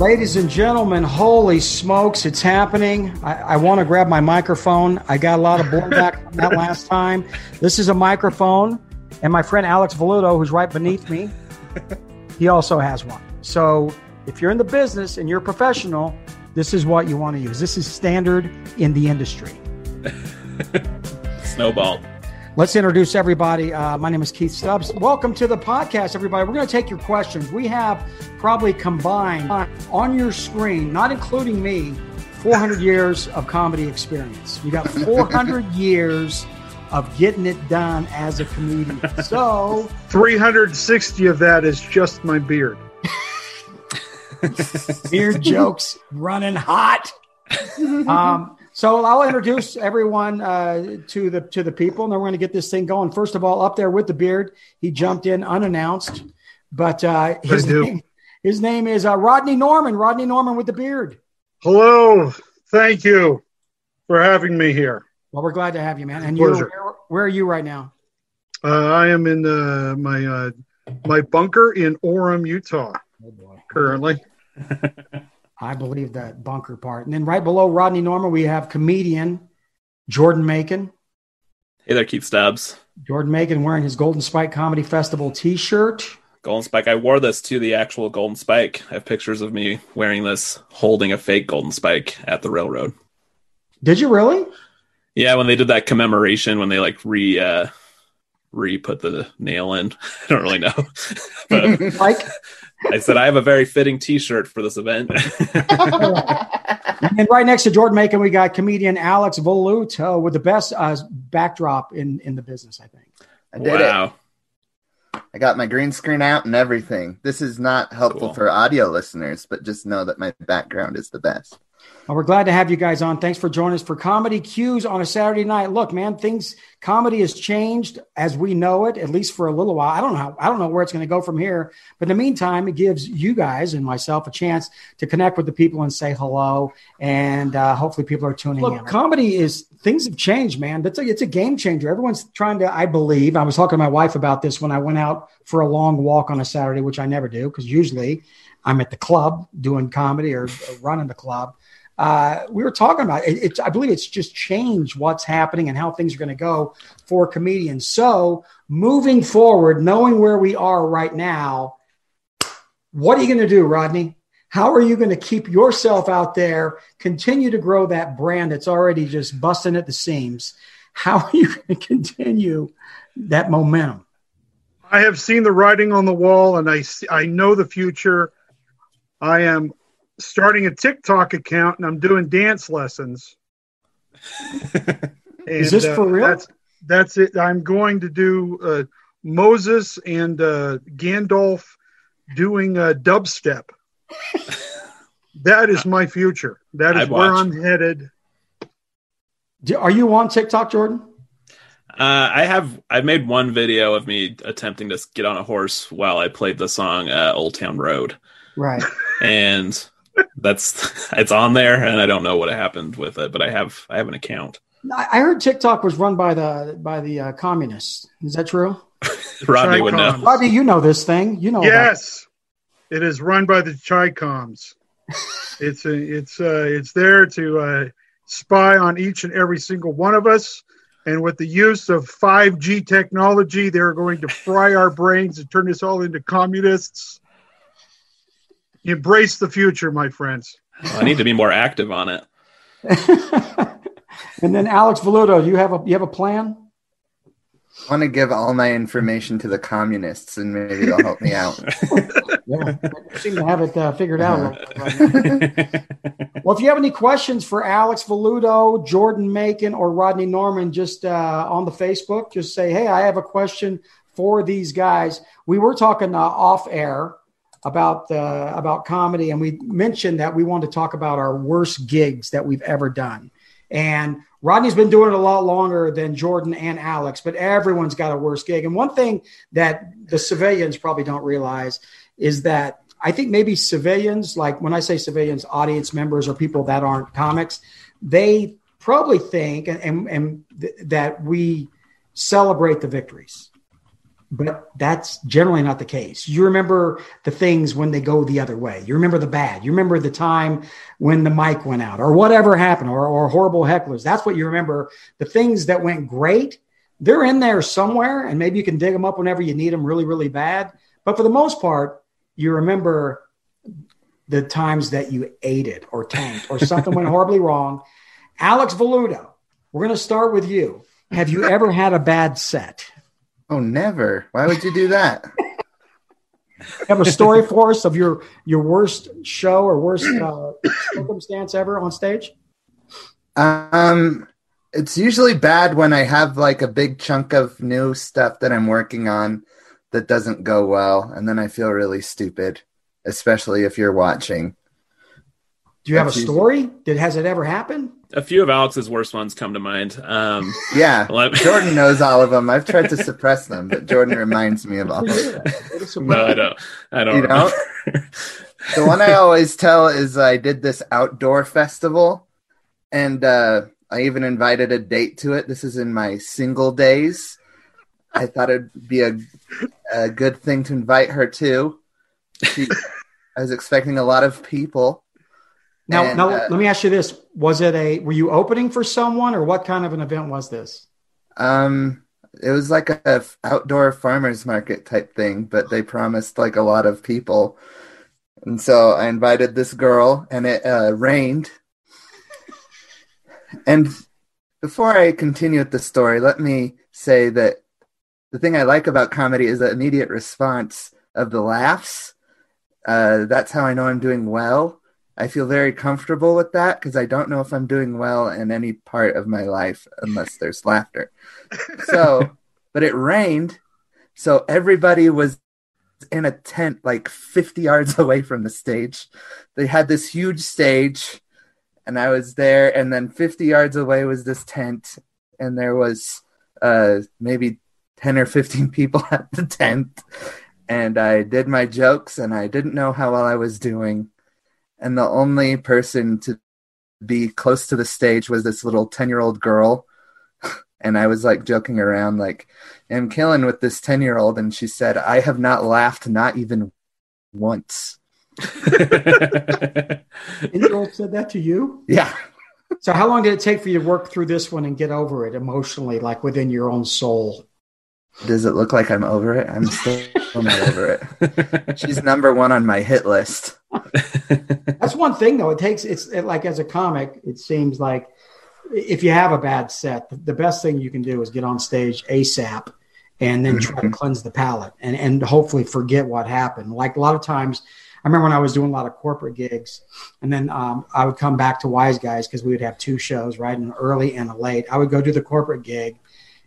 Ladies and gentlemen, holy smokes, it's happening. I, I want to grab my microphone. I got a lot of blowback from that last time. This is a microphone, and my friend Alex Velluto, who's right beneath me, he also has one. So if you're in the business and you're a professional, this is what you want to use. This is standard in the industry. Snowball. Let's introduce everybody. Uh, my name is Keith Stubbs. Welcome to the podcast, everybody. We're going to take your questions. We have probably combined on your screen, not including me, 400 years of comedy experience. You got 400 years of getting it done as a comedian. So 360 of that is just my beard. beard jokes running hot. Um, so I'll introduce everyone uh, to the to the people, and then we're going to get this thing going. First of all, up there with the beard, he jumped in unannounced, but uh, his name, his name is uh, Rodney Norman. Rodney Norman with the beard. Hello, thank you for having me here. Well, we're glad to have you, man. And you're where, where, are you right now? Uh, I am in uh, my uh, my bunker in Orem, Utah. Oh currently. I believe that bunker part. And then right below Rodney Norman, we have comedian Jordan Makin. Hey there, Keith Stubbs. Jordan Makin wearing his Golden Spike Comedy Festival t shirt. Golden Spike. I wore this to the actual Golden Spike. I have pictures of me wearing this, holding a fake Golden Spike at the railroad. Did you really? Yeah, when they did that commemoration, when they like re uh, re put the nail in. I don't really know. but like I said I have a very fitting T-shirt for this event. and right next to Jordan Makin, we got comedian Alex Velluto with the best uh, backdrop in in the business. I think. I did wow. it. I got my green screen out and everything. This is not helpful cool. for audio listeners, but just know that my background is the best. We're glad to have you guys on. Thanks for joining us for Comedy Cues on a Saturday night. Look, man, things comedy has changed as we know it, at least for a little while. I don't know how, I don't know where it's going to go from here, but in the meantime, it gives you guys and myself a chance to connect with the people and say hello, and uh, hopefully people are tuning Look, in. Comedy is things have changed, man. That's a, it's a game changer. Everyone's trying to. I believe I was talking to my wife about this when I went out for a long walk on a Saturday, which I never do because usually I'm at the club doing comedy or, or running the club uh, we were talking about it, it's, I believe it's just changed what's happening and how things are going to go for comedians. So moving forward, knowing where we are right now, what are you going to do, Rodney? How are you going to keep yourself out there, continue to grow that brand that's already just busting at the seams? How are you going to continue that momentum? I have seen the writing on the wall and I, I know the future. I am starting a TikTok account and I'm doing dance lessons. and, Is this for uh, real? That's, that's it. I'm going to do uh, Moses and uh, Gandalf doing a dubstep. that is my future. That is where I'm headed. Are you on TikTok, Jordan? Uh, I have. I made one video of me attempting to get on a horse while I played the song uh, "Old Town Road." Right. And that's it's on there, and I don't know what happened with it, but I have I have an account. I heard TikTok was run by the by the uh, communists. Is that true? Rodney would know. Rodney, you know this thing. You know. Yes, it is run by the Chicoms. it's a, it's uh, it's there to uh, spy on each and every single one of us. And with the use of 5G technology, they're going to fry our brains and turn us all into communists. Embrace the future, my friends. Well, I need to be more active on it. and then Alex Velluto, you have a you have a plan? I want to give all my information to the communists, and maybe they'll help me out. yeah, seem to have it uh, figured out. Right well, if you have any questions for Alex Velluto, Jordan Makin, or Rodney Norman, just uh, on the Facebook, just say, "Hey, I have a question for these guys." We were talking uh, off air about uh, about comedy, and we mentioned that we wanted to talk about our worst gigs that we've ever done. And Rodney's been doing it a lot longer than Jordan and Alex, but everyone's got a worst gig. And one thing that the civilians probably don't realize is that I think maybe civilians, like when I say civilians, audience members or people that aren't comics, they probably think and, and, and th- that we celebrate the victories but that's generally not the case. You remember the things when they go the other way. You remember the bad. You remember the time when the mic went out or whatever happened or, or horrible hecklers. That's what you remember. The things that went great, they're in there somewhere, and maybe you can dig them up whenever you need them really, really bad. But for the most part, you remember the times that you ate it or tanked or something went horribly wrong. Alex Voluto, we're going to start with you. Have you ever had a bad set? Oh, never. Why would you do that? have a story for us of your your worst show or worst uh, circumstance ever on stage? Um, it's usually bad when I have like a big chunk of new stuff that I'm working on that doesn't go well, and then I feel really stupid, especially if you're watching. Do you have a story? Did has it ever happened? A few of Alex's worst ones come to mind. Um, yeah, Jordan knows all of them. I've tried to suppress them, but Jordan reminds me of all. Of them. no, I don't. I don't. You know, the one I always tell is I did this outdoor festival, and uh, I even invited a date to it. This is in my single days. I thought it'd be a, a good thing to invite her to. She, I was expecting a lot of people now, and, now uh, let me ask you this: Was it a? Were you opening for someone, or what kind of an event was this? Um, it was like a outdoor farmers market type thing, but they promised like a lot of people, and so I invited this girl, and it uh, rained. and before I continue with the story, let me say that the thing I like about comedy is the immediate response of the laughs. Uh, that's how I know I'm doing well I feel very comfortable with that because I don't know if I'm doing well in any part of my life unless there's laughter. So, but it rained, so everybody was in a tent like 50 yards away from the stage. They had this huge stage, and I was there, and then 50 yards away was this tent, and there was uh, maybe 10 or 15 people at the tent. And I did my jokes, and I didn't know how well I was doing and the only person to be close to the stage was this little 10 year old girl. And i was like joking around like i'm killing with this 10 year old and she said i have not laughed not even once. 10 year old said that to you? Yeah. So how long did it take for you to work through this one and get over it emotionally like within your own soul? Does it look like i'm over it? I'm still not over it. She's number one on my hit list That's one thing, though. It takes it's it, like as a comic, it seems like if you have a bad set, the, best thing you can do is get on stage ASAP and then try to mm-hmm. cleanse the palate and and hopefully forget what happened. Like a lot of times, I remember when I was doing a lot of corporate gigs, and then um, I would come back to Wiseguys because we would have two shows, right, an early and a late. I would go do the corporate gig,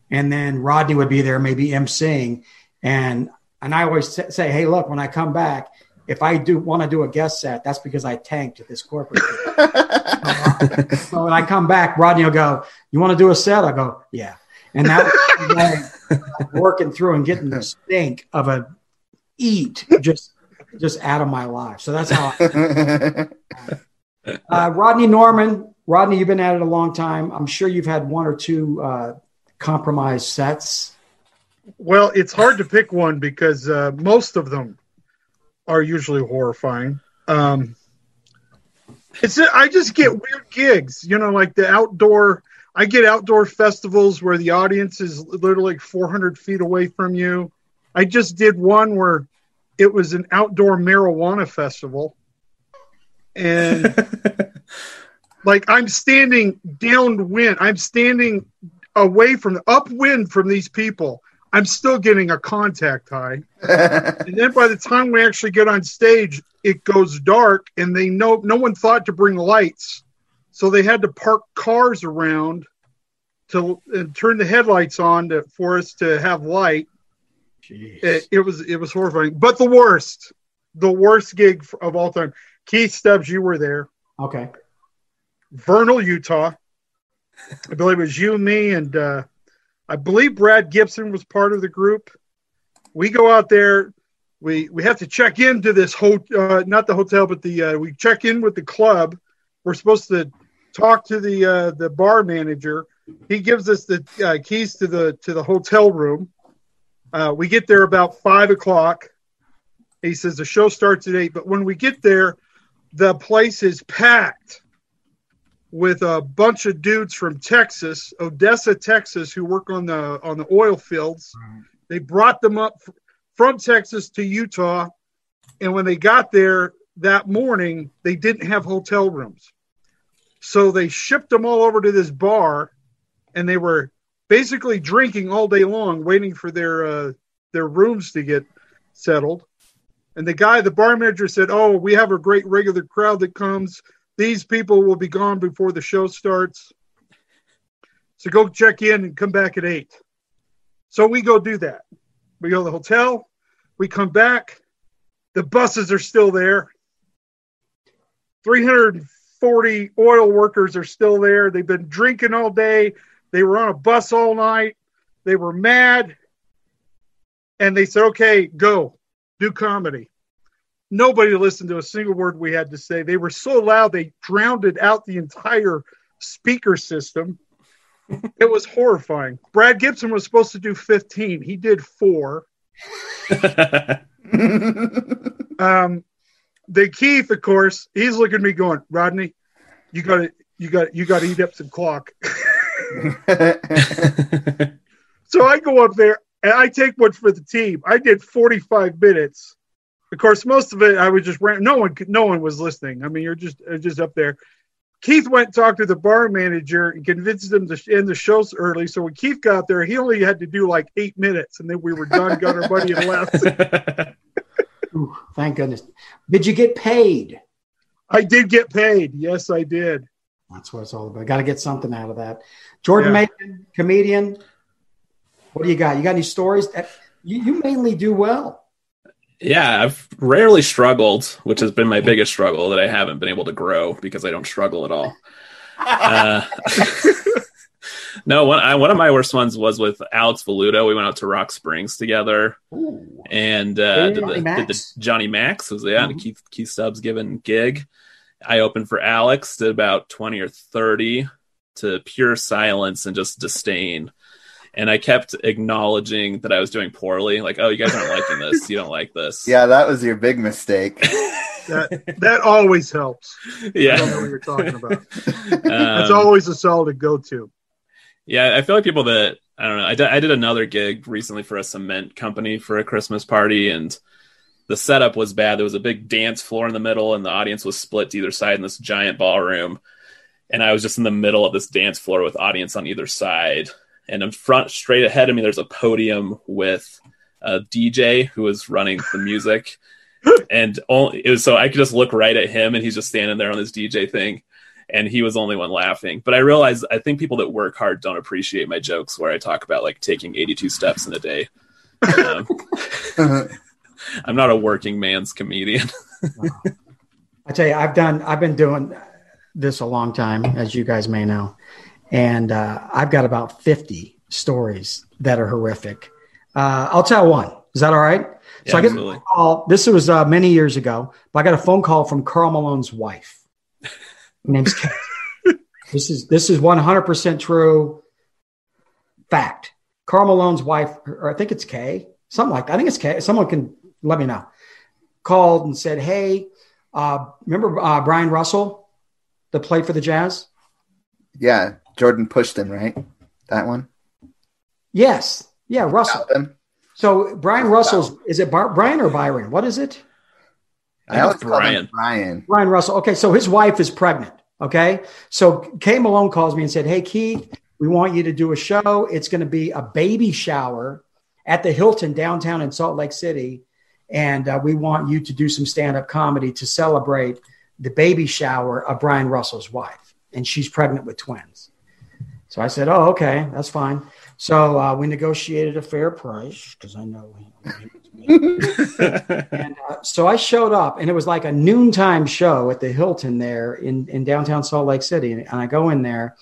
and then Rodney would be there, maybe emceeing, and and I always say, hey, look, when I come back, if I do want to do a guest set, that's because I tanked at this corporate. so when I come back, Rodney will go, "You want to do a set?" I go, "Yeah." And that working through and getting the stink of a eat just just out of my life. So that's how. I, uh, Rodney Norman, Rodney, you've been at it a long time. I'm sure you've had one or two uh, compromised sets. Well, it's hard to pick one because uh, most of them are usually horrifying. Um, it's I just get weird gigs, you know, like the outdoor. I get outdoor festivals where the audience is literally 400 feet away from you. I just did one where it was an outdoor marijuana festival, and like I'm standing downwind, I'm standing away from the upwind from these people, I'm still getting a contact high. and then by the time we actually get on stage, it goes dark and they know no one thought to bring lights. So they had to park cars around to turn the headlights on to, for us to have light. It, it, was it was horrifying, but the worst, the worst gig of all time. Keith Stubbs, you were there. Okay. Vernal, Utah. I believe it was you, me, and uh, I believe Brad Gibson was part of the group. We go out there. We we have to check into this hotel, uh, not the hotel, but the uh, we check in with the club. We're supposed to talk to the uh, the bar manager. He gives us the uh, keys to the to the hotel room. Uh, we get there about five o'clock. He says the show starts at eight, but when we get there, the place is packed with a bunch of dudes from Texas, Odessa, Texas, who work on the on the oil fields. They brought them up from Texas to Utah, and when they got there that morning, they didn't have hotel rooms, so they shipped them all over to this bar, and they were basically drinking all day long, waiting for their uh, their rooms to get settled. And the guy, the bar manager, said, "Oh, we have a great regular crowd that comes. These people will be gone before the show starts. So go check in and come back at eight. So we go do that. We go to the hotel. We come back. The buses are still there. 340 oil workers are still there. They've been drinking all day. They were on a bus all night. They were mad. And they said, okay, go do comedy. Nobody listened to a single word we had to say. They were so loud they drowned out the entire speaker system. it was horrifying. Brad Gibson was supposed to do 15. He did four. um, the Keith, of course, he's looking at me going, Rodney, you got to, you got, you got to eat up some clock. so I go up there and I take one for the team. I did 45 minutes. Of course, most of it I was just ran. No one, no one was listening. I mean, you're just uh, just up there. Keith went and talked to the bar manager and convinced them to end the shows early. So when Keith got there, he only had to do like eight minutes, and then we were done. got our money and left. Ooh, thank goodness. Did you get paid? I did get paid. Yes, I did. That's what it's all about. Got to get something out of that. Jordan yeah. Makin, comedian. What do you got? You got any stories? You, you mainly do well. Yeah, I've rarely struggled, which has been my biggest struggle that I haven't been able to grow because I don't struggle at all. uh, no, one I, one of my worst ones was with Alex Velluto. We went out to Rock Springs together, Ooh. and uh, did, the, did, the, Johnny Max was yeah, mm-hmm. Keith Keith Stubbs given gig. I opened for Alex, did about twenty or thirty to pure silence and just disdain and I kept acknowledging that I was doing poorly. Like, oh, you guys aren't liking this. You don't like this. Yeah, that was your big mistake. that that always helps. Yeah, I don't know what you're talking about. Um, That's always a solid go to. Yeah, I feel like people that I don't know. I did, I did another gig recently for a cement company for a Christmas party, and the setup was bad. There was a big dance floor in the middle, and the audience was split to either side in this giant ballroom. And I was just in the middle of this dance floor with audience on either side and in front, straight ahead of me, there's a podium with a DJ who was running the music, and only, it was so I could just look right at him, and he's just standing there on this DJ thing, and he was the only one laughing. But I realized I think people that work hard don't appreciate my jokes where I talk about like taking 82 steps in a day. Um, I'm not a working man's comedian. I tell you, I've done, I've been doing this a long time, as you guys may know and uh, I've got about 50 stories that are horrific. Uh, I'll tell one. Is that all right? Yeah, so I get a call. This was uh, many years ago, but I got a phone call from Karl Malone's wife. Her name's Kate. this is this is 100% true fact. Karl Malone's wife, or I think it's Kay, something like that. I think it's Kay. Someone can let me know. Called and said, "Hey, uh, remember uh, Bryon Russell, that played for the Jazz? Yeah, Jordan pushed him, right? That one. Yes. Yeah, Russell. So Bryon Russell's is it Bar- Brian or Byron? What is it? I always Brian. Brian. Brian Russell. Okay, so his wife is pregnant. Okay, so Kay Malone calls me and said, "Hey Keith, we want you to do a show. It's going to be a baby shower at the Hilton downtown in Salt Lake City, and uh, we want you to do some stand-up comedy to celebrate the baby shower of Bryon Russell's wife, and she's pregnant with twins." So I said, "Oh, okay, that's fine." So uh, we negotiated a fair price because I know. and uh, so I showed up, and it was like a noontime show at the Hilton there in in downtown Salt Lake City. And I go in there,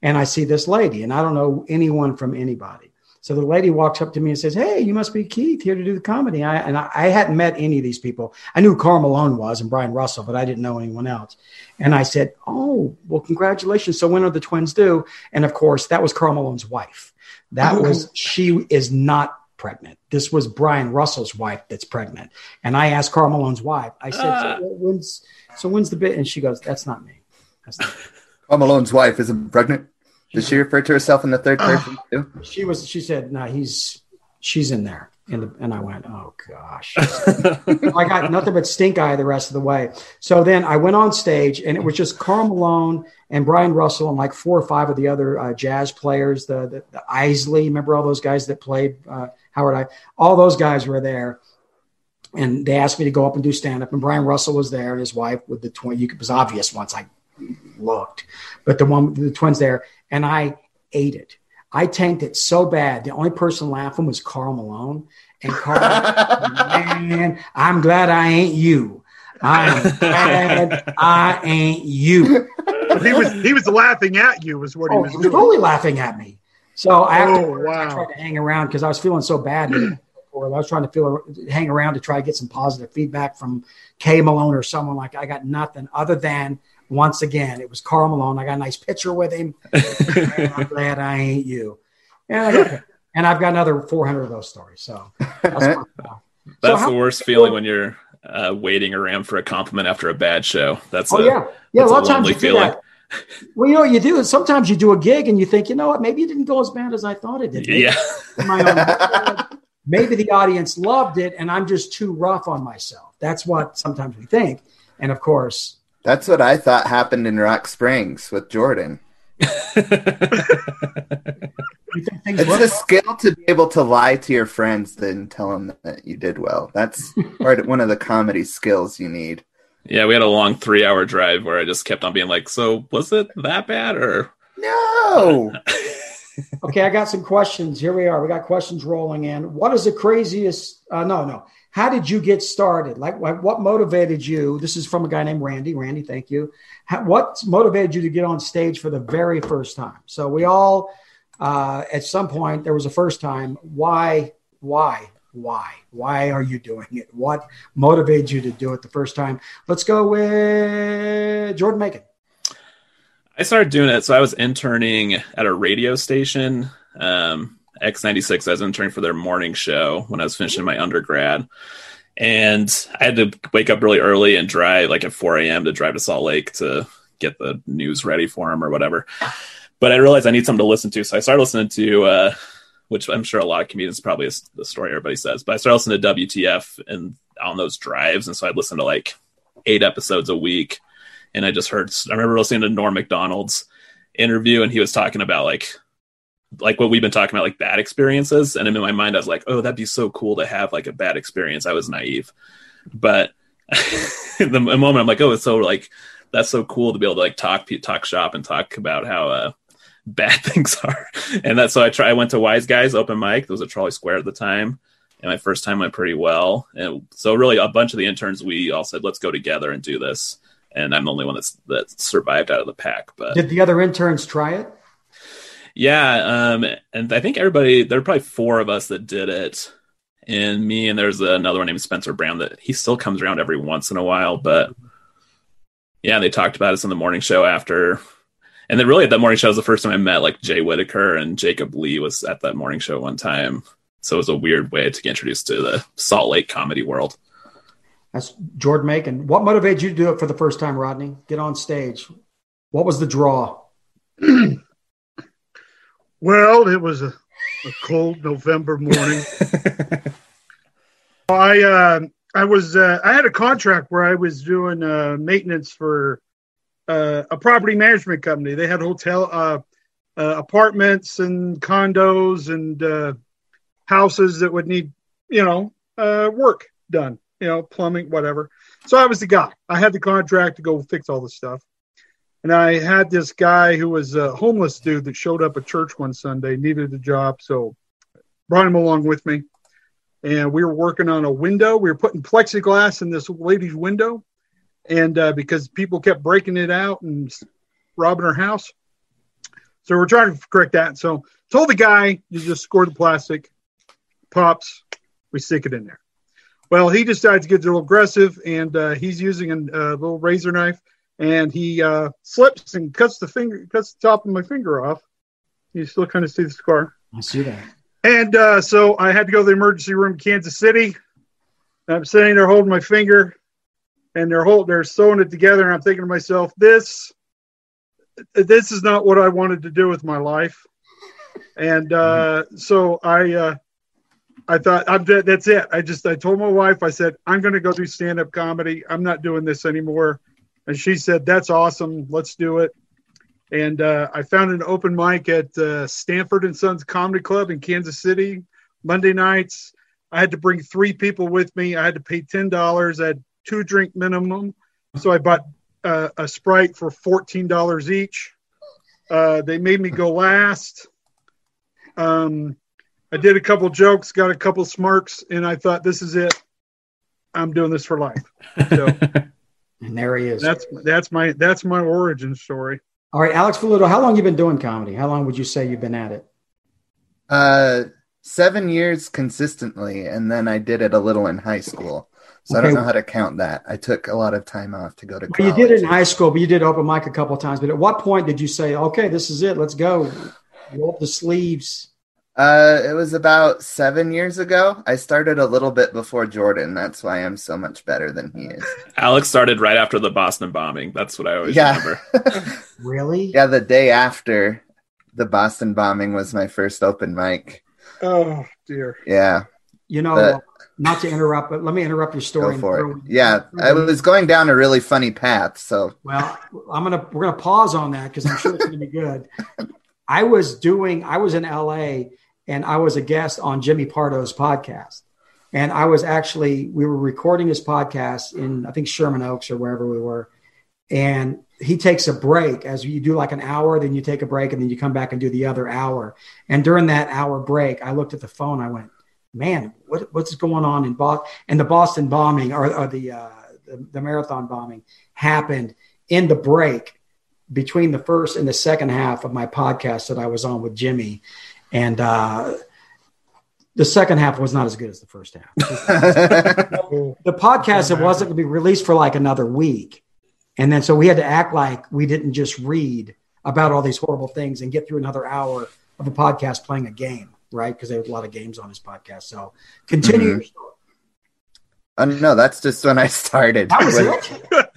and I see this lady, and I don't know anyone from anybody. So the lady walks up to me and says, "Hey, you must be Keith here to do the comedy." I, and I, I, hadn't met any of these people. I knew Karl Malone was and Brian Russell, but I didn't know anyone else. And I said, "Oh, well, congratulations! So when are the twins due?" And of course, that was Karl Malone's wife. That oh. was she is not pregnant. This was Brian Russell's wife that's pregnant. And I asked Karl Malone's wife, I said, Ah. so when's, so when's the bit? And she goes, that's not me. That's not me. Paul Malone's wife isn't pregnant. Does she refer to herself in the third person too? She was, she said, no, he's, she's in there. And, the, and I went, oh gosh. I got nothing but stink eye the rest of the way. So then I went on stage, and it was just Karl Malone and Brian Russell and like four or five of the other uh, jazz players. The, the the Eisley, remember all those guys that played uh, Howard I. All those guys were there, and they asked me to go up and do stand up. And Brian Russell was there, and his wife with the twin. You it was obvious once I looked, but the one the twins there, and I ate it. I tanked it so bad. The only person laughing was Karl Malone. And Karl, man, I'm glad I ain't you. I'm glad I ain't you. he was he was laughing at you, was what he Oh, was he was doing. totally laughing at me. So I, Oh, afterwards, I tried to hang around because I was feeling so bad. Or I was trying to feel hang around to try to get some positive feedback from Kay Malone or someone like. I got nothing other than once again it was Karl Malone. I got a nice picture with him. I'm glad I ain't you. And, I got, and I've got another 400 of those stories. So that's. That's how- the worst feeling when you're uh, waiting around for a compliment after a bad show. That's Oh a, yeah, yeah. A lot of times you do feeling. that. Well, you know what you do is sometimes you do a gig and you think, you know what, maybe it didn't go as bad as I thought it did. Maybe yeah. my own- maybe the audience loved it and I'm just too rough on myself. That's what sometimes we think. And of course, That's what I thought happened in Rock Springs with Jordan. you think things It's a skill to be able to lie to your friends and tell them that you did well. That's part of, one of the comedy skills you need. yeah, we had a long three hour drive where I just kept on being like, so was it that bad or No. Okay, I got some questions. Here we are. We got questions rolling in. What is the craziest? Uh, no, no. How did you get started? Like, what motivated you? This is from a guy named Randy. Randy, thank you. How, what motivated you to get on stage for the very first time? So we all, uh, at some point, there was a first time. Why? Why? Why? Why are you doing it? What motivated you to do it the first time? Let's go with Jordan Makin. I started doing it. So I was interning at a radio station, um, X96. I was interning for their morning show when I was finishing my undergrad. And I had to wake up really early and drive like at 4 a.m. to drive to Salt Lake to get the news ready for them or whatever. But I realized I need something to listen to. So I started listening to, uh, which I'm sure a lot of comedians probably is the story everybody says, but I started listening to WTF and on those drives. And so I'd listen to like eight episodes a week and I just heard. I remember listening to Norm Macdonald's interview, and he was talking about like like what we've been talking about, like bad experiences. And in my mind, I was like, oh, that'd be so cool to have like a bad experience. I was naive, but the moment, I'm like, oh, it's so like that's so cool to be able to like talk talk shop and talk about how uh, bad things are. And that's so I try. I went to Wiseguys open mic. There was a Trolley Square at the time. And my first time went pretty well. And so really a bunch of the interns, we all said, let's go together and do this and I'm the only one that's that survived out of the pack. But Did the other interns try it? Yeah, um, and I think everybody there are probably four of us that did it, and me and there's another one named Spencer Brown that he still comes around every once in a while, but yeah, they talked about us on the morning show after. And then really at that morning show was the first time I met like Jay Whitaker and Jacob Lee was at that morning show one time. So it was a weird way to get introduced to the Salt Lake comedy world. That's Jordan Makin. What motivated you to do it for the first time, Rodney? Get on stage. What was the draw? Well, it was a, a cold November morning. I uh, I was uh, I had a contract where I was doing uh, maintenance for uh, a property management company. They had hotel uh, uh, apartments and condos and uh, houses that would need you know uh, work done, you know plumbing, whatever. So I was the guy. I had the contract to go fix all the stuff. And I had this guy who was a homeless dude that showed up at church one Sunday, needed a job. So brought him along with me. And we were working on a window. We were putting plexiglass in this lady's window. And uh, because people kept breaking it out and robbing her house. So we're trying to correct that. So told the guy, you just score the plastic, pops, we stick it in there. Well, he decides to get a little aggressive and uh, he's using a, a little razor knife and he uh, slips and cuts the finger, cuts the top of my finger off. You still kind of see the scar. I see that. And uh, so I had to go to the emergency room in Kansas City. I'm sitting there holding my finger, and they're hold, they're sewing it together, and I'm thinking to myself, this this is not what I wanted to do with my life. And uh, so I uh, I thought I'm that's it. I just I told my wife I said I'm going to go do stand up comedy. I'm not doing this anymore. And she said that's awesome. Let's do it. And uh, I found an open mic at uh, Stanford and Sons Comedy Club in Kansas City Monday nights. I had to bring three people with me. I had to pay ten dollars. I had two drink minimum, so I bought uh, a sprite for fourteen dollars each. Uh, they made me go last. Um, I did a couple jokes, got a couple smirks, and I thought, this is it. I'm doing this for life. So, and there he is. That's that's my that's my origin story. All right, Alex Velluto, how long you been doing comedy? How long would you say you've been at it? Uh, seven years consistently, and then I did it a little in high school. So okay. I don't know how to count that. I took a lot of time off to go to college. you did it in high school, but you did open mic a couple of times. But at what point did you say, "Okay, this is it. Let's go"? Roll up the sleeves. Uh, it was about seven years ago. I started a little bit before Jordan. That's why I'm so much better than he is. Alex started right after the Boston bombing. That's what I always yeah. remember. really? Yeah, the day after the Boston bombing was my first open mic. Oh dear. Yeah. You know, the, not to interrupt, but let me interrupt your story. Go for it. Yeah, I was going down a really funny path. So well, I'm gonna we're gonna pause on that because I'm sure it's gonna be good. I was doing. I was in LA and I was a guest on Jimmy Pardo's podcast. And I was actually, we were recording his podcast in, I think, Sherman Oaks or wherever we were. And he takes a break as you do like an hour, then you take a break, and then you come back and do the other hour. And during that hour break, I looked at the phone. I went, man, what, what's going on in Boston? And the Boston bombing or, or the, uh, the, the marathon bombing happened in the break between the first and the second half of my podcast that I was on with Jimmy. And uh, the second half was not as good as the first half. the podcast it wasn't going to be released for like another week, and then so we had to act like we didn't just read about all these horrible things and get through another hour of a podcast playing a game, right? Because there was a lot of games on his podcast. So continue. Mm-hmm. Uh, no, that's just when I started. That was it.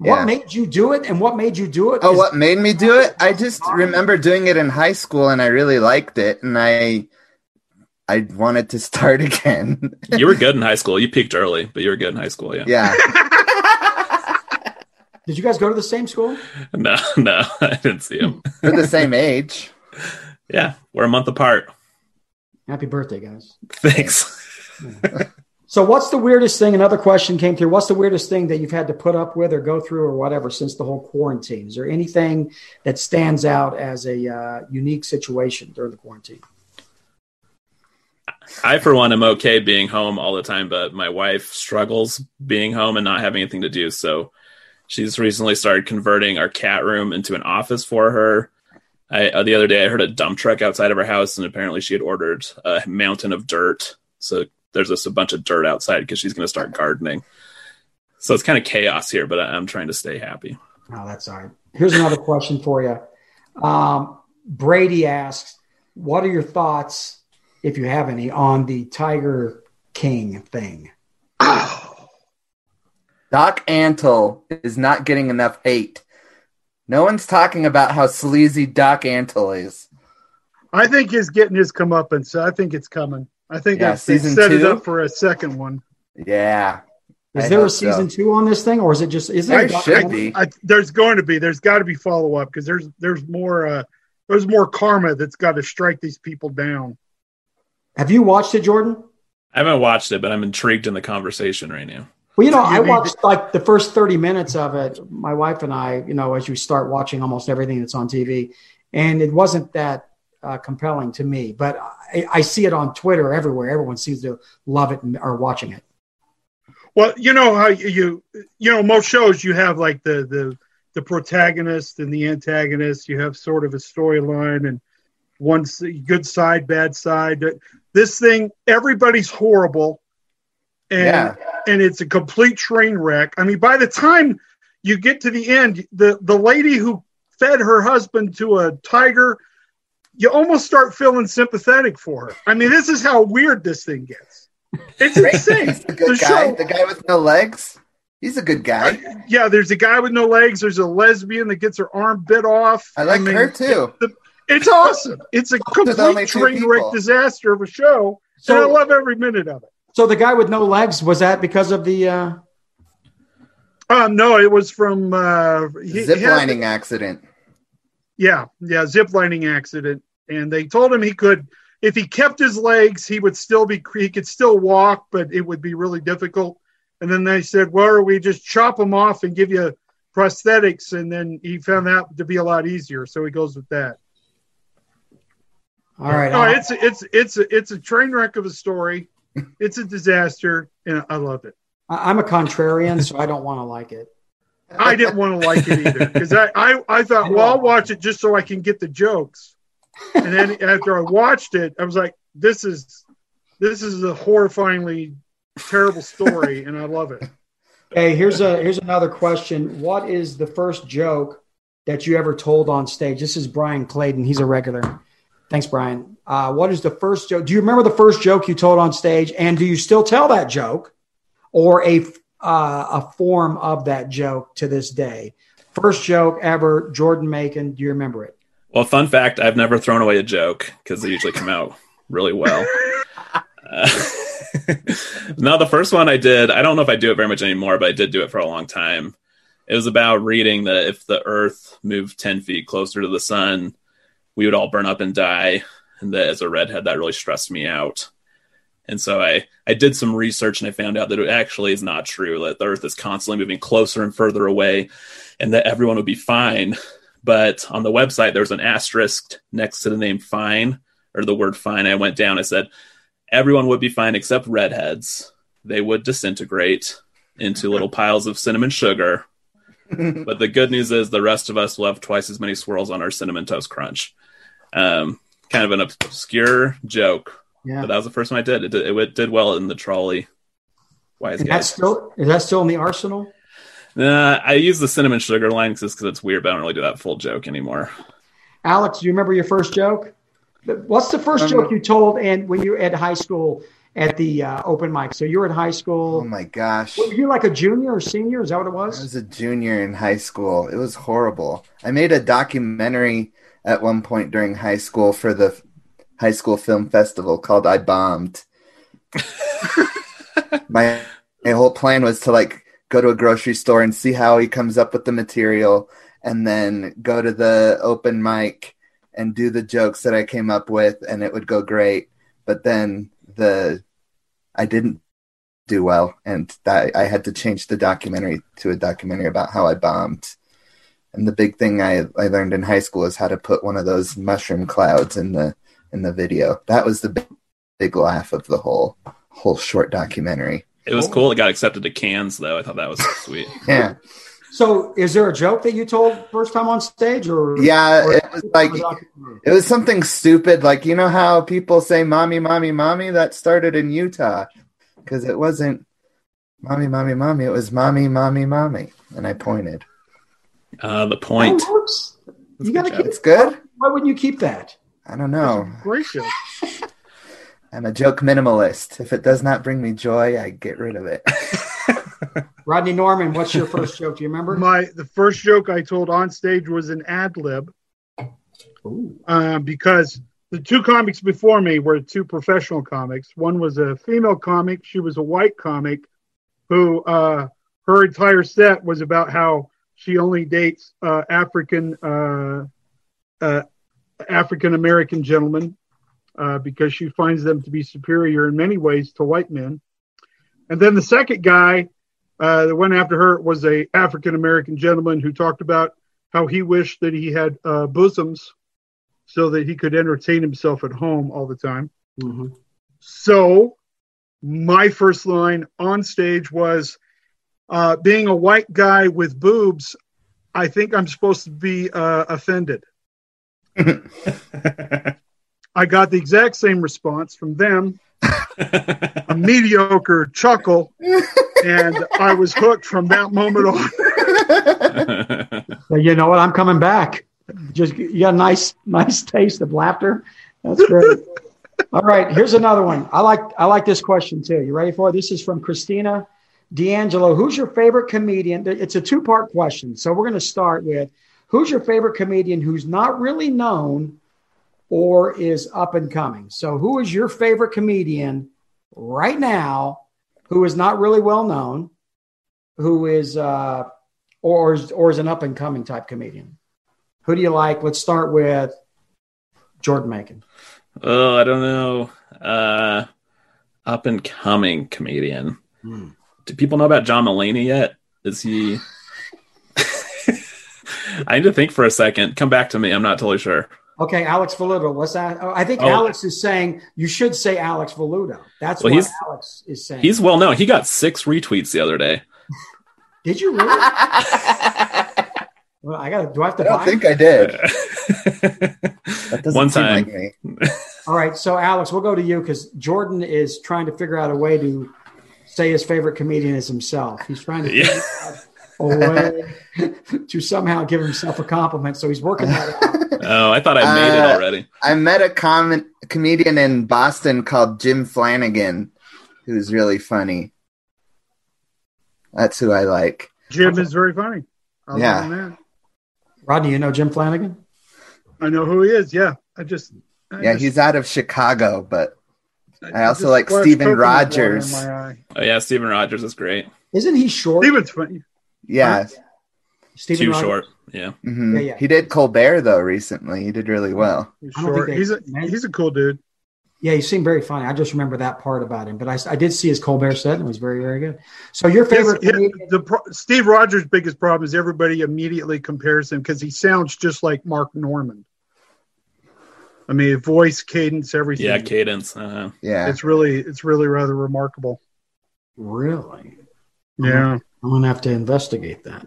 What yeah. made you do it, and what made you do it? Oh, is- what made me do it? I just remember doing it in high school, and I really liked it, and I I wanted to start again. you were good in high school. You peaked early, but you were good in high school. Yeah. Yeah. Did you guys go to the same school? No, no, I didn't see him. We're the same age. Yeah, we're a month apart. Happy birthday, guys. Thanks. So, what's the weirdest thing? Another question came through. What's the weirdest thing that you've had to put up with or go through or whatever since the whole quarantine? Is there anything that stands out as a uh, unique situation during the quarantine? I, for one, am okay being home all the time, but my wife struggles being home and not having anything to do. So, she's recently started converting our cat room into an office for her. I, uh, the other day, I heard a dump truck outside of her house, and apparently, she had ordered a mountain of dirt. So there's just a bunch of dirt outside because she's going to start gardening. So it's kind of chaos here, but I'm trying to stay happy. Oh, that's all right. Here's another question for you. Um, Brady asks, "What are your thoughts, if you have any, on the Tiger King thing?" Doc Antle is not getting enough hate. No one's talking about how sleazy Doc Antle is. I think he's getting his comeuppance. So I think it's coming. I think yeah, they set two? it up for a second one. Yeah. Is I there a season so. two on this thing, or is it just? Is there? there should be. I, there's going to be. There's got to be follow up because there's there's more uh, there's more karma that's got to strike these people down. Have you watched it, Jordan? I haven't watched it, but I'm intrigued in the conversation right now. Well, you know, I watched like the first 30 minutes of it. My wife and I, you know, as you start watching almost everything that's on TV, and it wasn't that uh, compelling to me. But I, I, see it on Twitter everywhere. Everyone seems to love it and are watching it. Well, you know how you you know most shows you have like the the the protagonist and the antagonist. You have sort of a storyline and one good side, bad side. This thing, everybody's horrible, and yeah. and it's a complete train wreck. I mean, by the time you get to the end, the the lady who fed her husband to a tiger you almost start feeling sympathetic for her. I mean, this is how weird this thing gets. It's insane. He's a good The guy. show- The guy with no legs. He's a good guy. yeah, there's a guy with no legs. There's a lesbian that gets her arm bit off. I like mean, her too. It's awesome. It's a complete train wreck disaster of a show, So- and I love every minute of it. So the guy with no legs was that because of the? Uh, Um, no, it was from uh, he- Zip had- accident. Yeah, yeah, ziplining accident, and they told him he could, if he kept his legs, he would still be, he could still walk, but it would be really difficult. And then they said, well, we just chop him off and give you prosthetics, and then he found that to be a lot easier, so he goes with that. all right. No, it's it's it's a, it's a train wreck of a story. It's a disaster, and I love it. I'm a contrarian, so I don't want to like it. I didn't want to like it either because I, I I thought, well, I'll watch it just so I can get the jokes. And then after I watched it, I was like, this is this is a horrifyingly terrible story, and I love it. Hey, here's a here's another question. What is the first joke that you ever told on stage? This is Brian Clayton. He's a regular. Thanks, Brian. Uh, what is the first joke? Do you remember the first joke you told on stage, and do you still tell that joke, or a uh, a form of that joke to this day? First joke ever, Jordan Makin. Do you remember it? Well, fun fact: I've never thrown away a joke because they usually come out really well. Uh, no, the first one I did. I don't know if I do it very much anymore, but I did do it for a long time. It was about reading that if the Earth moved ten feet closer to the sun, we would all burn up and die. And that as a redhead, that really stressed me out. And so I, I did some research and I found out that it actually is not true, that the Earth is constantly moving closer and further away, and that everyone would be fine. But on the website, there's an asterisk next to the name fine or the word fine. I went down, I said, everyone would be fine except redheads. They would disintegrate into little piles of cinnamon sugar. but the good news is the rest of us will have twice as many swirls on our cinnamon toast crunch. Um, kind of an obscure joke, Yeah. but that was the first one I did. It did, it did well in the trolley. Wise Is that still is that still in the arsenal? Nah, I use the cinnamon sugar line just because it's weird, but I don't really do that full joke anymore. Alex, do you remember your first joke? What's the first Um, joke you told and when you were at high school at the uh, open mic? So you were at high school. Oh my gosh. Were you like a junior or senior? Is that what it was? I was? was a junior in high school. It was horrible. I made a documentary at one point during high school for the high school film festival called I Bombed. my my whole plan was to like go to a grocery store and see how he comes up with the material and then go to the open mic and do the jokes that I came up with and it would go great. But then the I didn't do well and that I had to change the documentary to a documentary about how I bombed. And the big thing I, I learned in high school is how to put one of those mushroom clouds in the in the video. That was the big, big laugh of the whole whole short documentary. It was cool. It got accepted to Cannes, though. I thought that was sweet. Yeah. So is there a joke that you told first time on stage or Yeah, or- it was like it was something stupid like you know how people say mommy mommy mommy that started in Utah cuz it wasn't mommy mommy mommy it was mommy mommy mommy and I pointed. Uh, the point. That works. You got to good keep It's good? Why wouldn't you keep that? I don't know. Great joke. I'm a joke minimalist. If it does not bring me joy, I get rid of it. Rodney Norman, what's your first joke? Do you remember? My the first joke I told on stage was an ad lib Ooh. uh, because the two comics before me were two professional comics. One was a female comic; she was a white comic who uh, her entire set was about how she only dates uh, African uh, uh, African American gentlemen uh, because she finds them to be superior in many ways to white men. And then the second guy uh, that went after her was a African American gentleman who talked about how he wished that he had uh, bosoms so that he could entertain himself at home all the time. Mhm. So my first line on stage was uh, being a white guy with boobs. I think I'm supposed to be uh, offended. I got the exact same response from them, a mediocre chuckle, and I was hooked from that moment on. You know what? I'm coming back. just you got a nice nice taste of laughter. That's great. All right, here's another one. I like I like this question too. You ready for it? This is from Christina D'Angelo. Who's your favorite comedian? It's a two part question, so we're going to start with who's your favorite comedian who's not really known or is up and coming. So, who is your favorite comedian right now who is not really well known, who is uh, or is, or is an up and coming type comedian? Who do you like? Let's start with Jordan Makin. Oh, I don't know. Uh, up and coming comedian. Hmm. Do people know about John Mulaney yet? Is he? I need to think for a second. Come back to me. I'm not totally sure. Okay, Alex Velluto. What's that? Oh, I think oh. Alex is saying you should say Alex Velluto. That's well, what Alex is saying. He's well known. He got six retweets the other day. Did you really? well, I got to. Do I have to? I don't think I did. that doesn't One time. Like me. All right, so Alex, we'll go to you because Jordan is trying to figure out a way to say his favorite comedian is himself. He's trying to yeah. A way to somehow give himself a compliment. So he's working that out. Oh, I thought I made uh, it already. I met a com- comedian in Boston called Jim Flanagan, who's really funny. That's who I like. Jim is very funny. I'll yeah. Rodney, you know Jim Flanagan? I know who he is. Yeah, I just. I yeah, just, he's out of Chicago, but I, I also like Stephen Rogers. Oh yeah, Stephen Rogers is great. Isn't he short? Stephen's funny. Yeah. Stephen Too Rogers? short. Yeah. Mm-hmm. yeah. Yeah, He did Colbert though recently. He did really well. He's short. They, he's a he's a cool dude. Yeah, he seemed very funny. I just remember that part about him, but I, I did see his Colbert set and it was very, very good. So your favorite? His, his, the Steve Rogers' biggest problem is everybody immediately compares him because he sounds just like Mark Normand. I mean, voice, cadence, everything. Yeah, cadence. Uh-huh. Yeah, it's really, it's really rather remarkable. Really? Yeah. I'm gonna have to investigate that.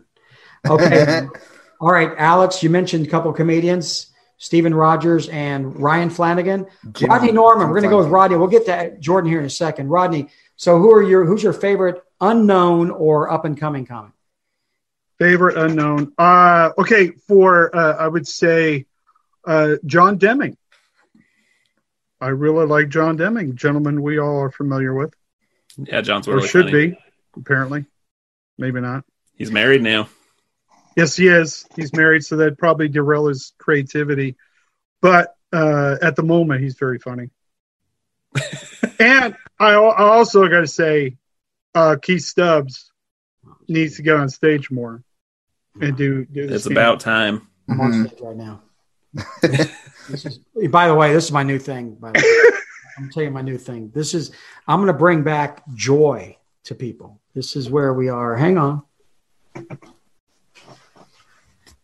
Okay. All right, Alex. You mentioned a couple comedians. Stephen Rogers and Ryan Flanagan. Jim, Rodney Norman. We're going to go with Rodney. We'll get to Jordan here in a second. Rodney. So, who are your who's your favorite unknown or up and coming comic? Favorite unknown. Uh, okay, for uh, I would say uh, John Deming. I really like John Deming, gentleman we all are familiar with. Yeah, John's really or should funny. be apparently, maybe not. He's married now. Yes, he is. He's married, so that probably derail his creativity. But uh, at the moment, he's very funny. and I, I also got to say, uh, Keith Stubbs needs to get on stage more and do. do it's about time. I'm on mm-hmm. stage right now. this is, by the way, this is my new thing. By the way. I'm telling you my new thing. This is I'm going to bring back joy to people. This is where we are. Hang on.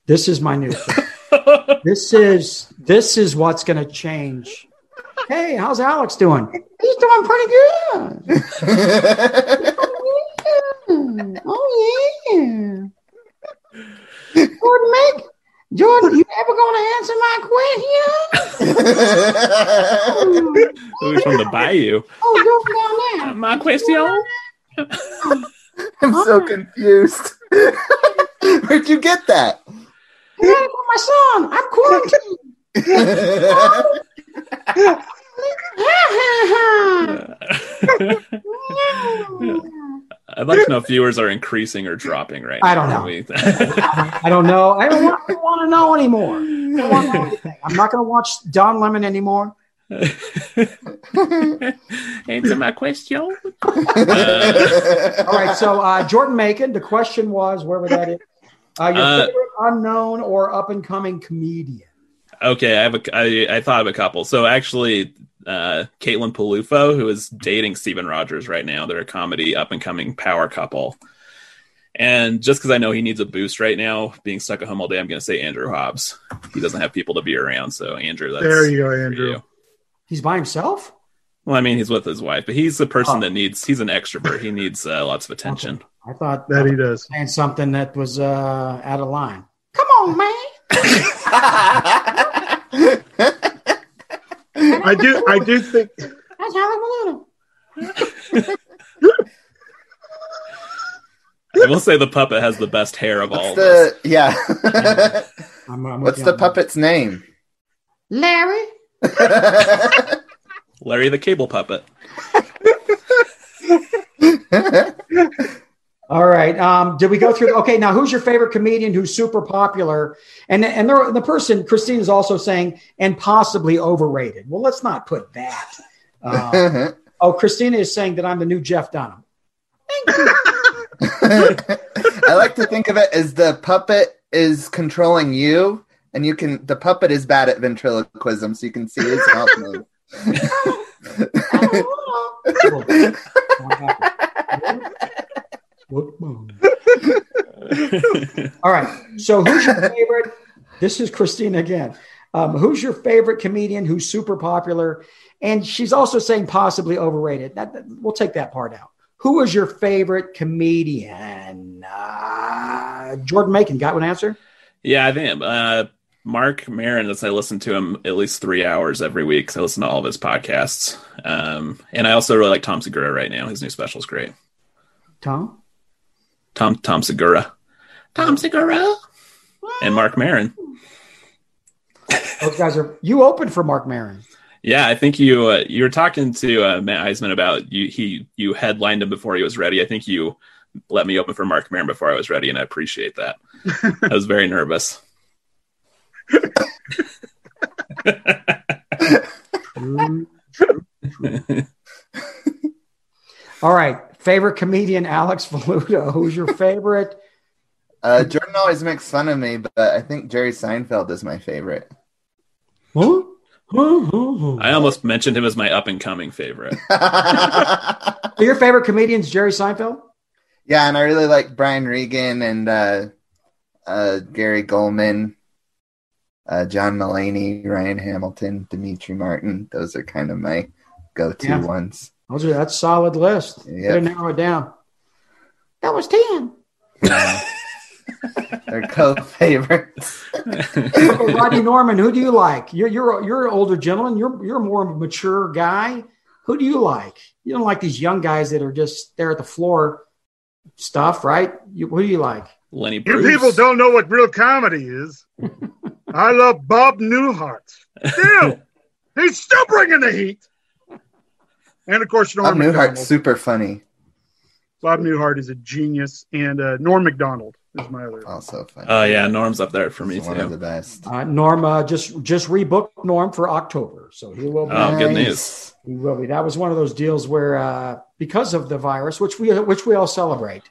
This is my new thing. this is this is what's going to change. Hey, how's Alex doing? He's doing pretty good. oh yeah. Jordan, make Jordan, you ever gonna answer my question? Who's from the bayou? Oh, Jordan down there. My question. I'm so confused. Where'd you get that? I my son. I'm quarantined. I'd like to know if viewers are increasing or dropping right I don't know. I don't know. I don't want, want to know anymore. I am not going to watch Don Lemon anymore. Answer my question. Uh, all right. So, uh, Jordan Makin, the question was where would that is? Uh, your uh, favorite unknown or up and coming comedian? Okay, I have a. I, I thought of a couple. So actually, uh, Caitlin Peluffo, who is dating Stephen Rogers right now, they're a comedy up and coming power couple. And just because I know he needs a boost right now, being stuck at home all day, I'm going to say Andrew Hobbs. He doesn't have people to be around, so Andrew. That's there you go, Andrew. You. He's by himself. Well, I mean, he's with his wife, but he's the person oh. that needs. He's an extrovert. He needs uh, lots of attention. Okay. I thought that he does saying something that was uh, out of line. Come on, man. I do. I do think. That's Howard I will say the puppet has the best hair of all. The, of yeah. I'm, I'm What's the on that. puppet's name? Larry. Larry the Cable Puppet. All right. Um, did we go through? Okay. Now, who's your favorite comedian who's super popular? And and the, the person Christine is also saying and possibly overrated. Well, let's not put that. Uh, oh, Christina is saying that I'm the new Jeff Dunham. I like to think of it as the puppet is controlling you, and you can. The puppet is bad at ventriloquism, so you can see his mouth move. All right. So, who's your favorite? This is Christina again. Um, who's your favorite comedian who's super popular? And she's also saying possibly overrated. That, that- we'll take that part out. Who is your favorite comedian? Uh, Jordan Makin got one answer. yeah, I think uh, Mark Maron. As I listen to him at least three hours every week. So I listen to all of his podcasts. Um, and I also really like Tom Segura right now. His new special is great. Tom. Tom Tom Segura. Tom Segura. And Mark Maron. Those guys are. You opened for Mark Maron. Yeah, I think you uh, you were talking to uh, Matt Eisman about you. He you headlined him before he was ready. I think you let me open for Mark Maron before I was ready, and I appreciate that. I was very nervous. All right. Favorite comedian Alex Velluto. Who's your favorite? Uh, Jordan always makes fun of me, but I think Jerry Seinfeld is my favorite. Huh? Huh? Huh? Huh? I almost mentioned him as my up and coming favorite. So your favorite comedian's Jerry Seinfeld? Yeah, and I really like Brian Regan and uh, uh, Gary Gulman, uh, John Mulaney, Ryan Hamilton, Demetri Martin. Those are kind of my go-to Yeah. ones. Those are that's a solid list. Yeah. Better narrow it down. That was ten. Yeah. They're co-favorites. Okay, Rodney Norman, who do you like? You're you're you're an older gentleman. You're you're a more mature guy. Who do you like? You don't like these young guys that are just there at the floor stuff, right? You, who do you like? Lenny You people don't know what real comedy is. I love Bob Newhart. Still, he's still bringing the heat. And of course, Norm Bob Newhart's super funny. Bob Newhart is a genius, and uh, Norm Macdonald is my other. Also funny. Oh yeah, Norm's up there for me He's one of the best. Uh, Norm uh, just just rebooked Norm for October, so he will be. Oh, good news. He will be. That was one of those deals where, uh, because of the virus, which we which we all celebrate,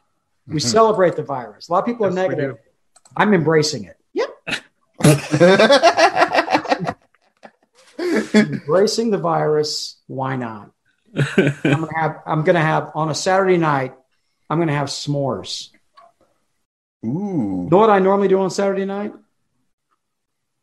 we Mhm. celebrate the virus. A lot of people are Yes, we negative. I'm embracing it. Yep, embracing the virus. Why not? I'm gonna have. I'm gonna have on a Saturday night. I'm gonna have s'mores. Ooh. You know what I normally do on Saturday night?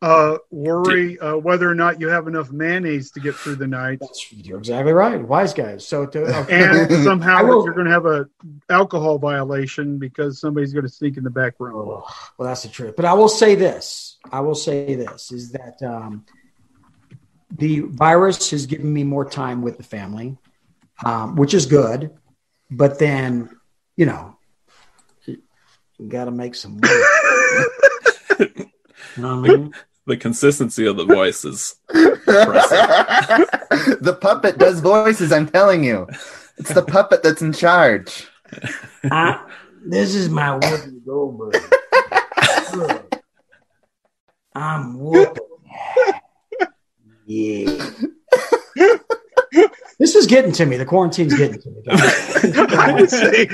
Uh, worry uh, whether or not you have enough mayonnaise to get through the night, That's you're exactly right. Wiseguys. So to, uh, and somehow will- you're going to have a alcohol violation because somebody's going to sneak in the back room. Oh, well, that's the truth. But I will say this. I will say this is that um, the virus has given me more time with the family, um, which is good. But then, you know, you got to make some money. You know what I mean? The consistency of the voice is the puppet does voices, I'm telling you. It's the puppet that's in charge. I, this is my Whoopi Goldberg. Look, I'm whooping. Yeah. this is getting to me. The quarantine's getting to me. I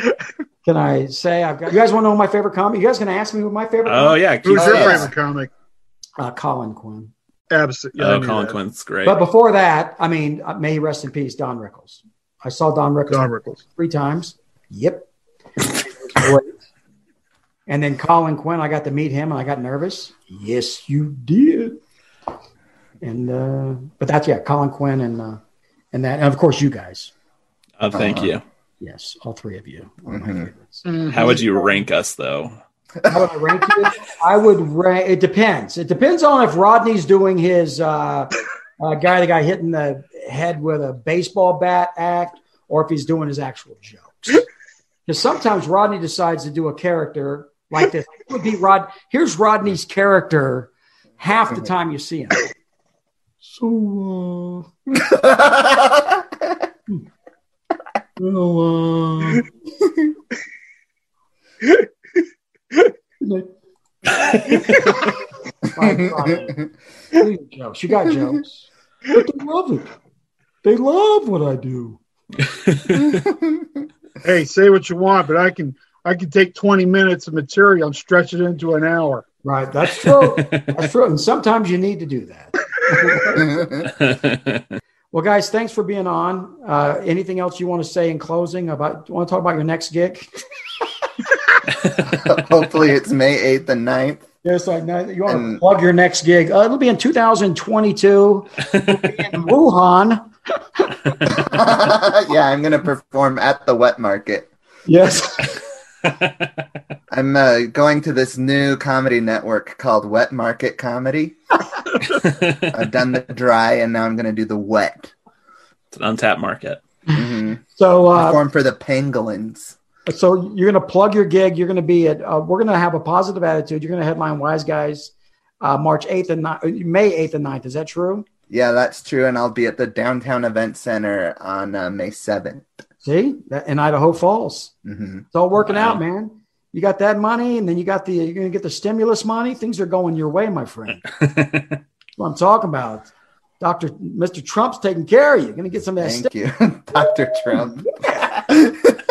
Can I say I've got? You guys want to know my favorite comic? You guys going to ask me what my favorite? Oh yeah, who's Keith your yeah. favorite comic? Uh, Colin Quinn. Absolutely. Yeah, Oh, Colin that. Quinn's great. But before that, I mean, uh, may he rest in peace, Don Rickles. I saw Don Rickles Don Rickles. three times. Yep. It was great. And then Colin Quinn, I got to meet him and I got nervous. Yes, you did. And uh but that's yeah, Colin Quinn and uh and that and of course you guys. oh, thank Uh-huh. Mm-hmm. you. Yes, all three of you are my Mhm. favorites. How would you rank us though? How would I rank you? I would rank. It depends. It depends on if Rodney's doing his uh, uh, guy that got hit in the head with a baseball bat act, or if he's doing his actual jokes. Because sometimes Rodney decides to do a character like this. It would be Rod. Here's Rodney's character half the time you see him. So, uh, well, uh, jokes. You got jokes. But they love it. They love what I do. Hey, say what you want, but I can I can take 20 minutes of material and stretch it into an hour. Right. That's true. That's true. And sometimes you need to do that. well, guys, thanks for being on. Uh, anything else you want to say in closing about? You want to talk about your next gig? Hopefully, it's May 8th and 9th. Yes, like you want to plug your next gig? Uh, it'll be in 2022 in Wuhan. yeah, I'm going to perform at the wet market. Yes. I'm uh, going to this new comedy network called Wet Market Comedy. I've done the dry, and now I'm going to do the wet. It's an untapped market. Mm-hmm. So, uh, perform for the pangolins. So you're going to plug your gig. You're going to be at. Uh, we're going to have a positive attitude. You're going to headline Wiseguys, uh, March 8th and 9th, May 8th and 9th. Is that true? Yeah, that's true. And I'll be at the Downtown Event Center on uh, May 7th. See, that, in Idaho Falls. Mm-hmm. It's all working wow. out, man. You got that money, and then you got the you're going to get the stimulus money. Things are going your way, my friend. That's what I'm talking about. Doctor, Mr. Trump's taking care of you. You're going to get some of that. Thank you, Doctor Trump.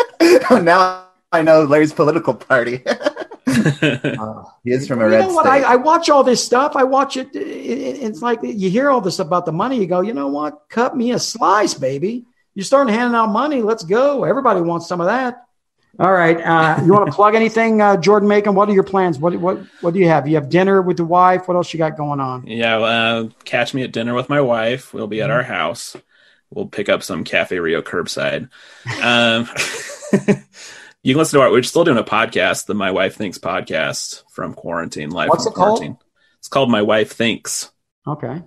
now I know Larry's political party. uh, he is from a red state. I, I, watch all this stuff. I watch it, it, it. It's like you hear all this about the money. You go, you know what? Cut me a slice, baby. You're starting handing out money. Let's go. Everybody wants some of that. All right. Uh, you want to plug anything, uh, Jordan Makin? What are your plans? What what what do you have? You have dinner with the wife. What else you got going on? Yeah, uh, catch me at dinner with my wife. We'll be at our house. We'll pick up some Cafe Rio curbside. Um, you can listen to our. We're still doing a podcast, the My Wife Thinks podcast from quarantine life. What's it quarantine. called? It's called My Wife Thinks. Okay.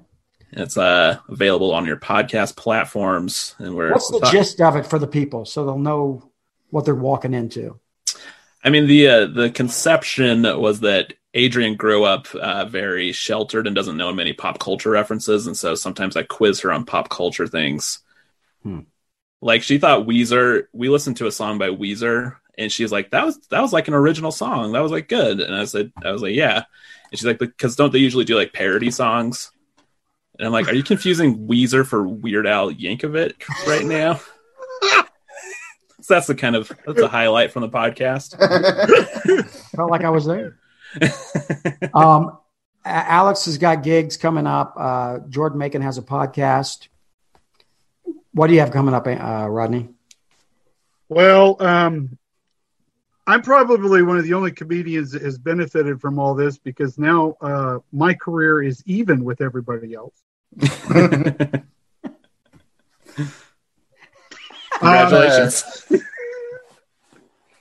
It's uh, available on your podcast platforms, and we're. What's the talk- gist of it for the people, so they'll know what they're walking into? I mean the uh, the conception was that Adrian grew up uh, very sheltered and doesn't know many pop culture references, and so sometimes I quiz her on pop culture things. Hmm. Like she thought Weezer. We listened to a song by Weezer, and she's like, "That was that was like an original song. That was like good." And I said, "I was like, yeah." And she's like, "Because don't they usually do like parody songs?" And I'm like, "Are you confusing Weezer for Weird Al Yankovic right now?" so that's the kind of that's a highlight from the podcast. Felt like I was there. um, Alex has got gigs coming up. Uh, Jordan Makin has a podcast. What do you have coming up, uh, Rodney? Well, um, I'm probably one of the only comedians that has benefited from all this because now uh, my career is even with everybody else. Congratulations. Uh,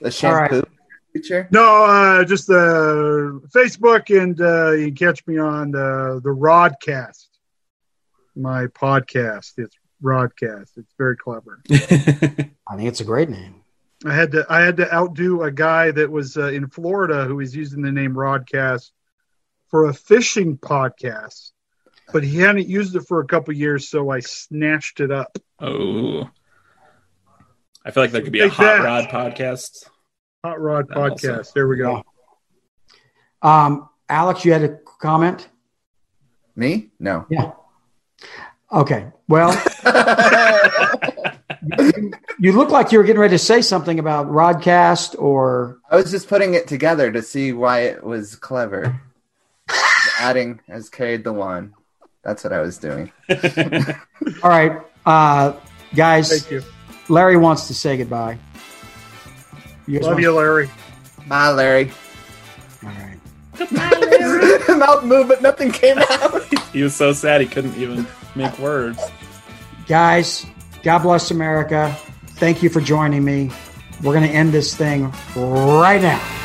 the shampoo right. feature? No, uh, just the uh, Facebook, and uh, you can catch me on the, the Rodcast, my podcast. It's Rodcast. It's very clever. I think it's a great name. I had to I had to outdo a guy that was uh, in Florida who was using the name Rodcast for a fishing podcast, but he hadn't used it for a couple years, so I snatched it up. Oh, I feel like there could be a Take hot that. rod podcast. Hot Rod That Podcast. also. There we go. Um, Alex, you had a comment? Me? No. Yeah. Okay. Well, you, you look like you were getting ready to say something about Rodcast or I was just putting it together to see why it was clever. Adding has carried the one. That's what I was doing. all right, uh, guys. Thank you. Larry wants to say goodbye. You Love you, Larry. Bye, Larry. All right. Mouth moved, but nothing came out. He was so sad he couldn't even make words. Guys, God bless America. Thank you for joining me. We're going to end this thing right now.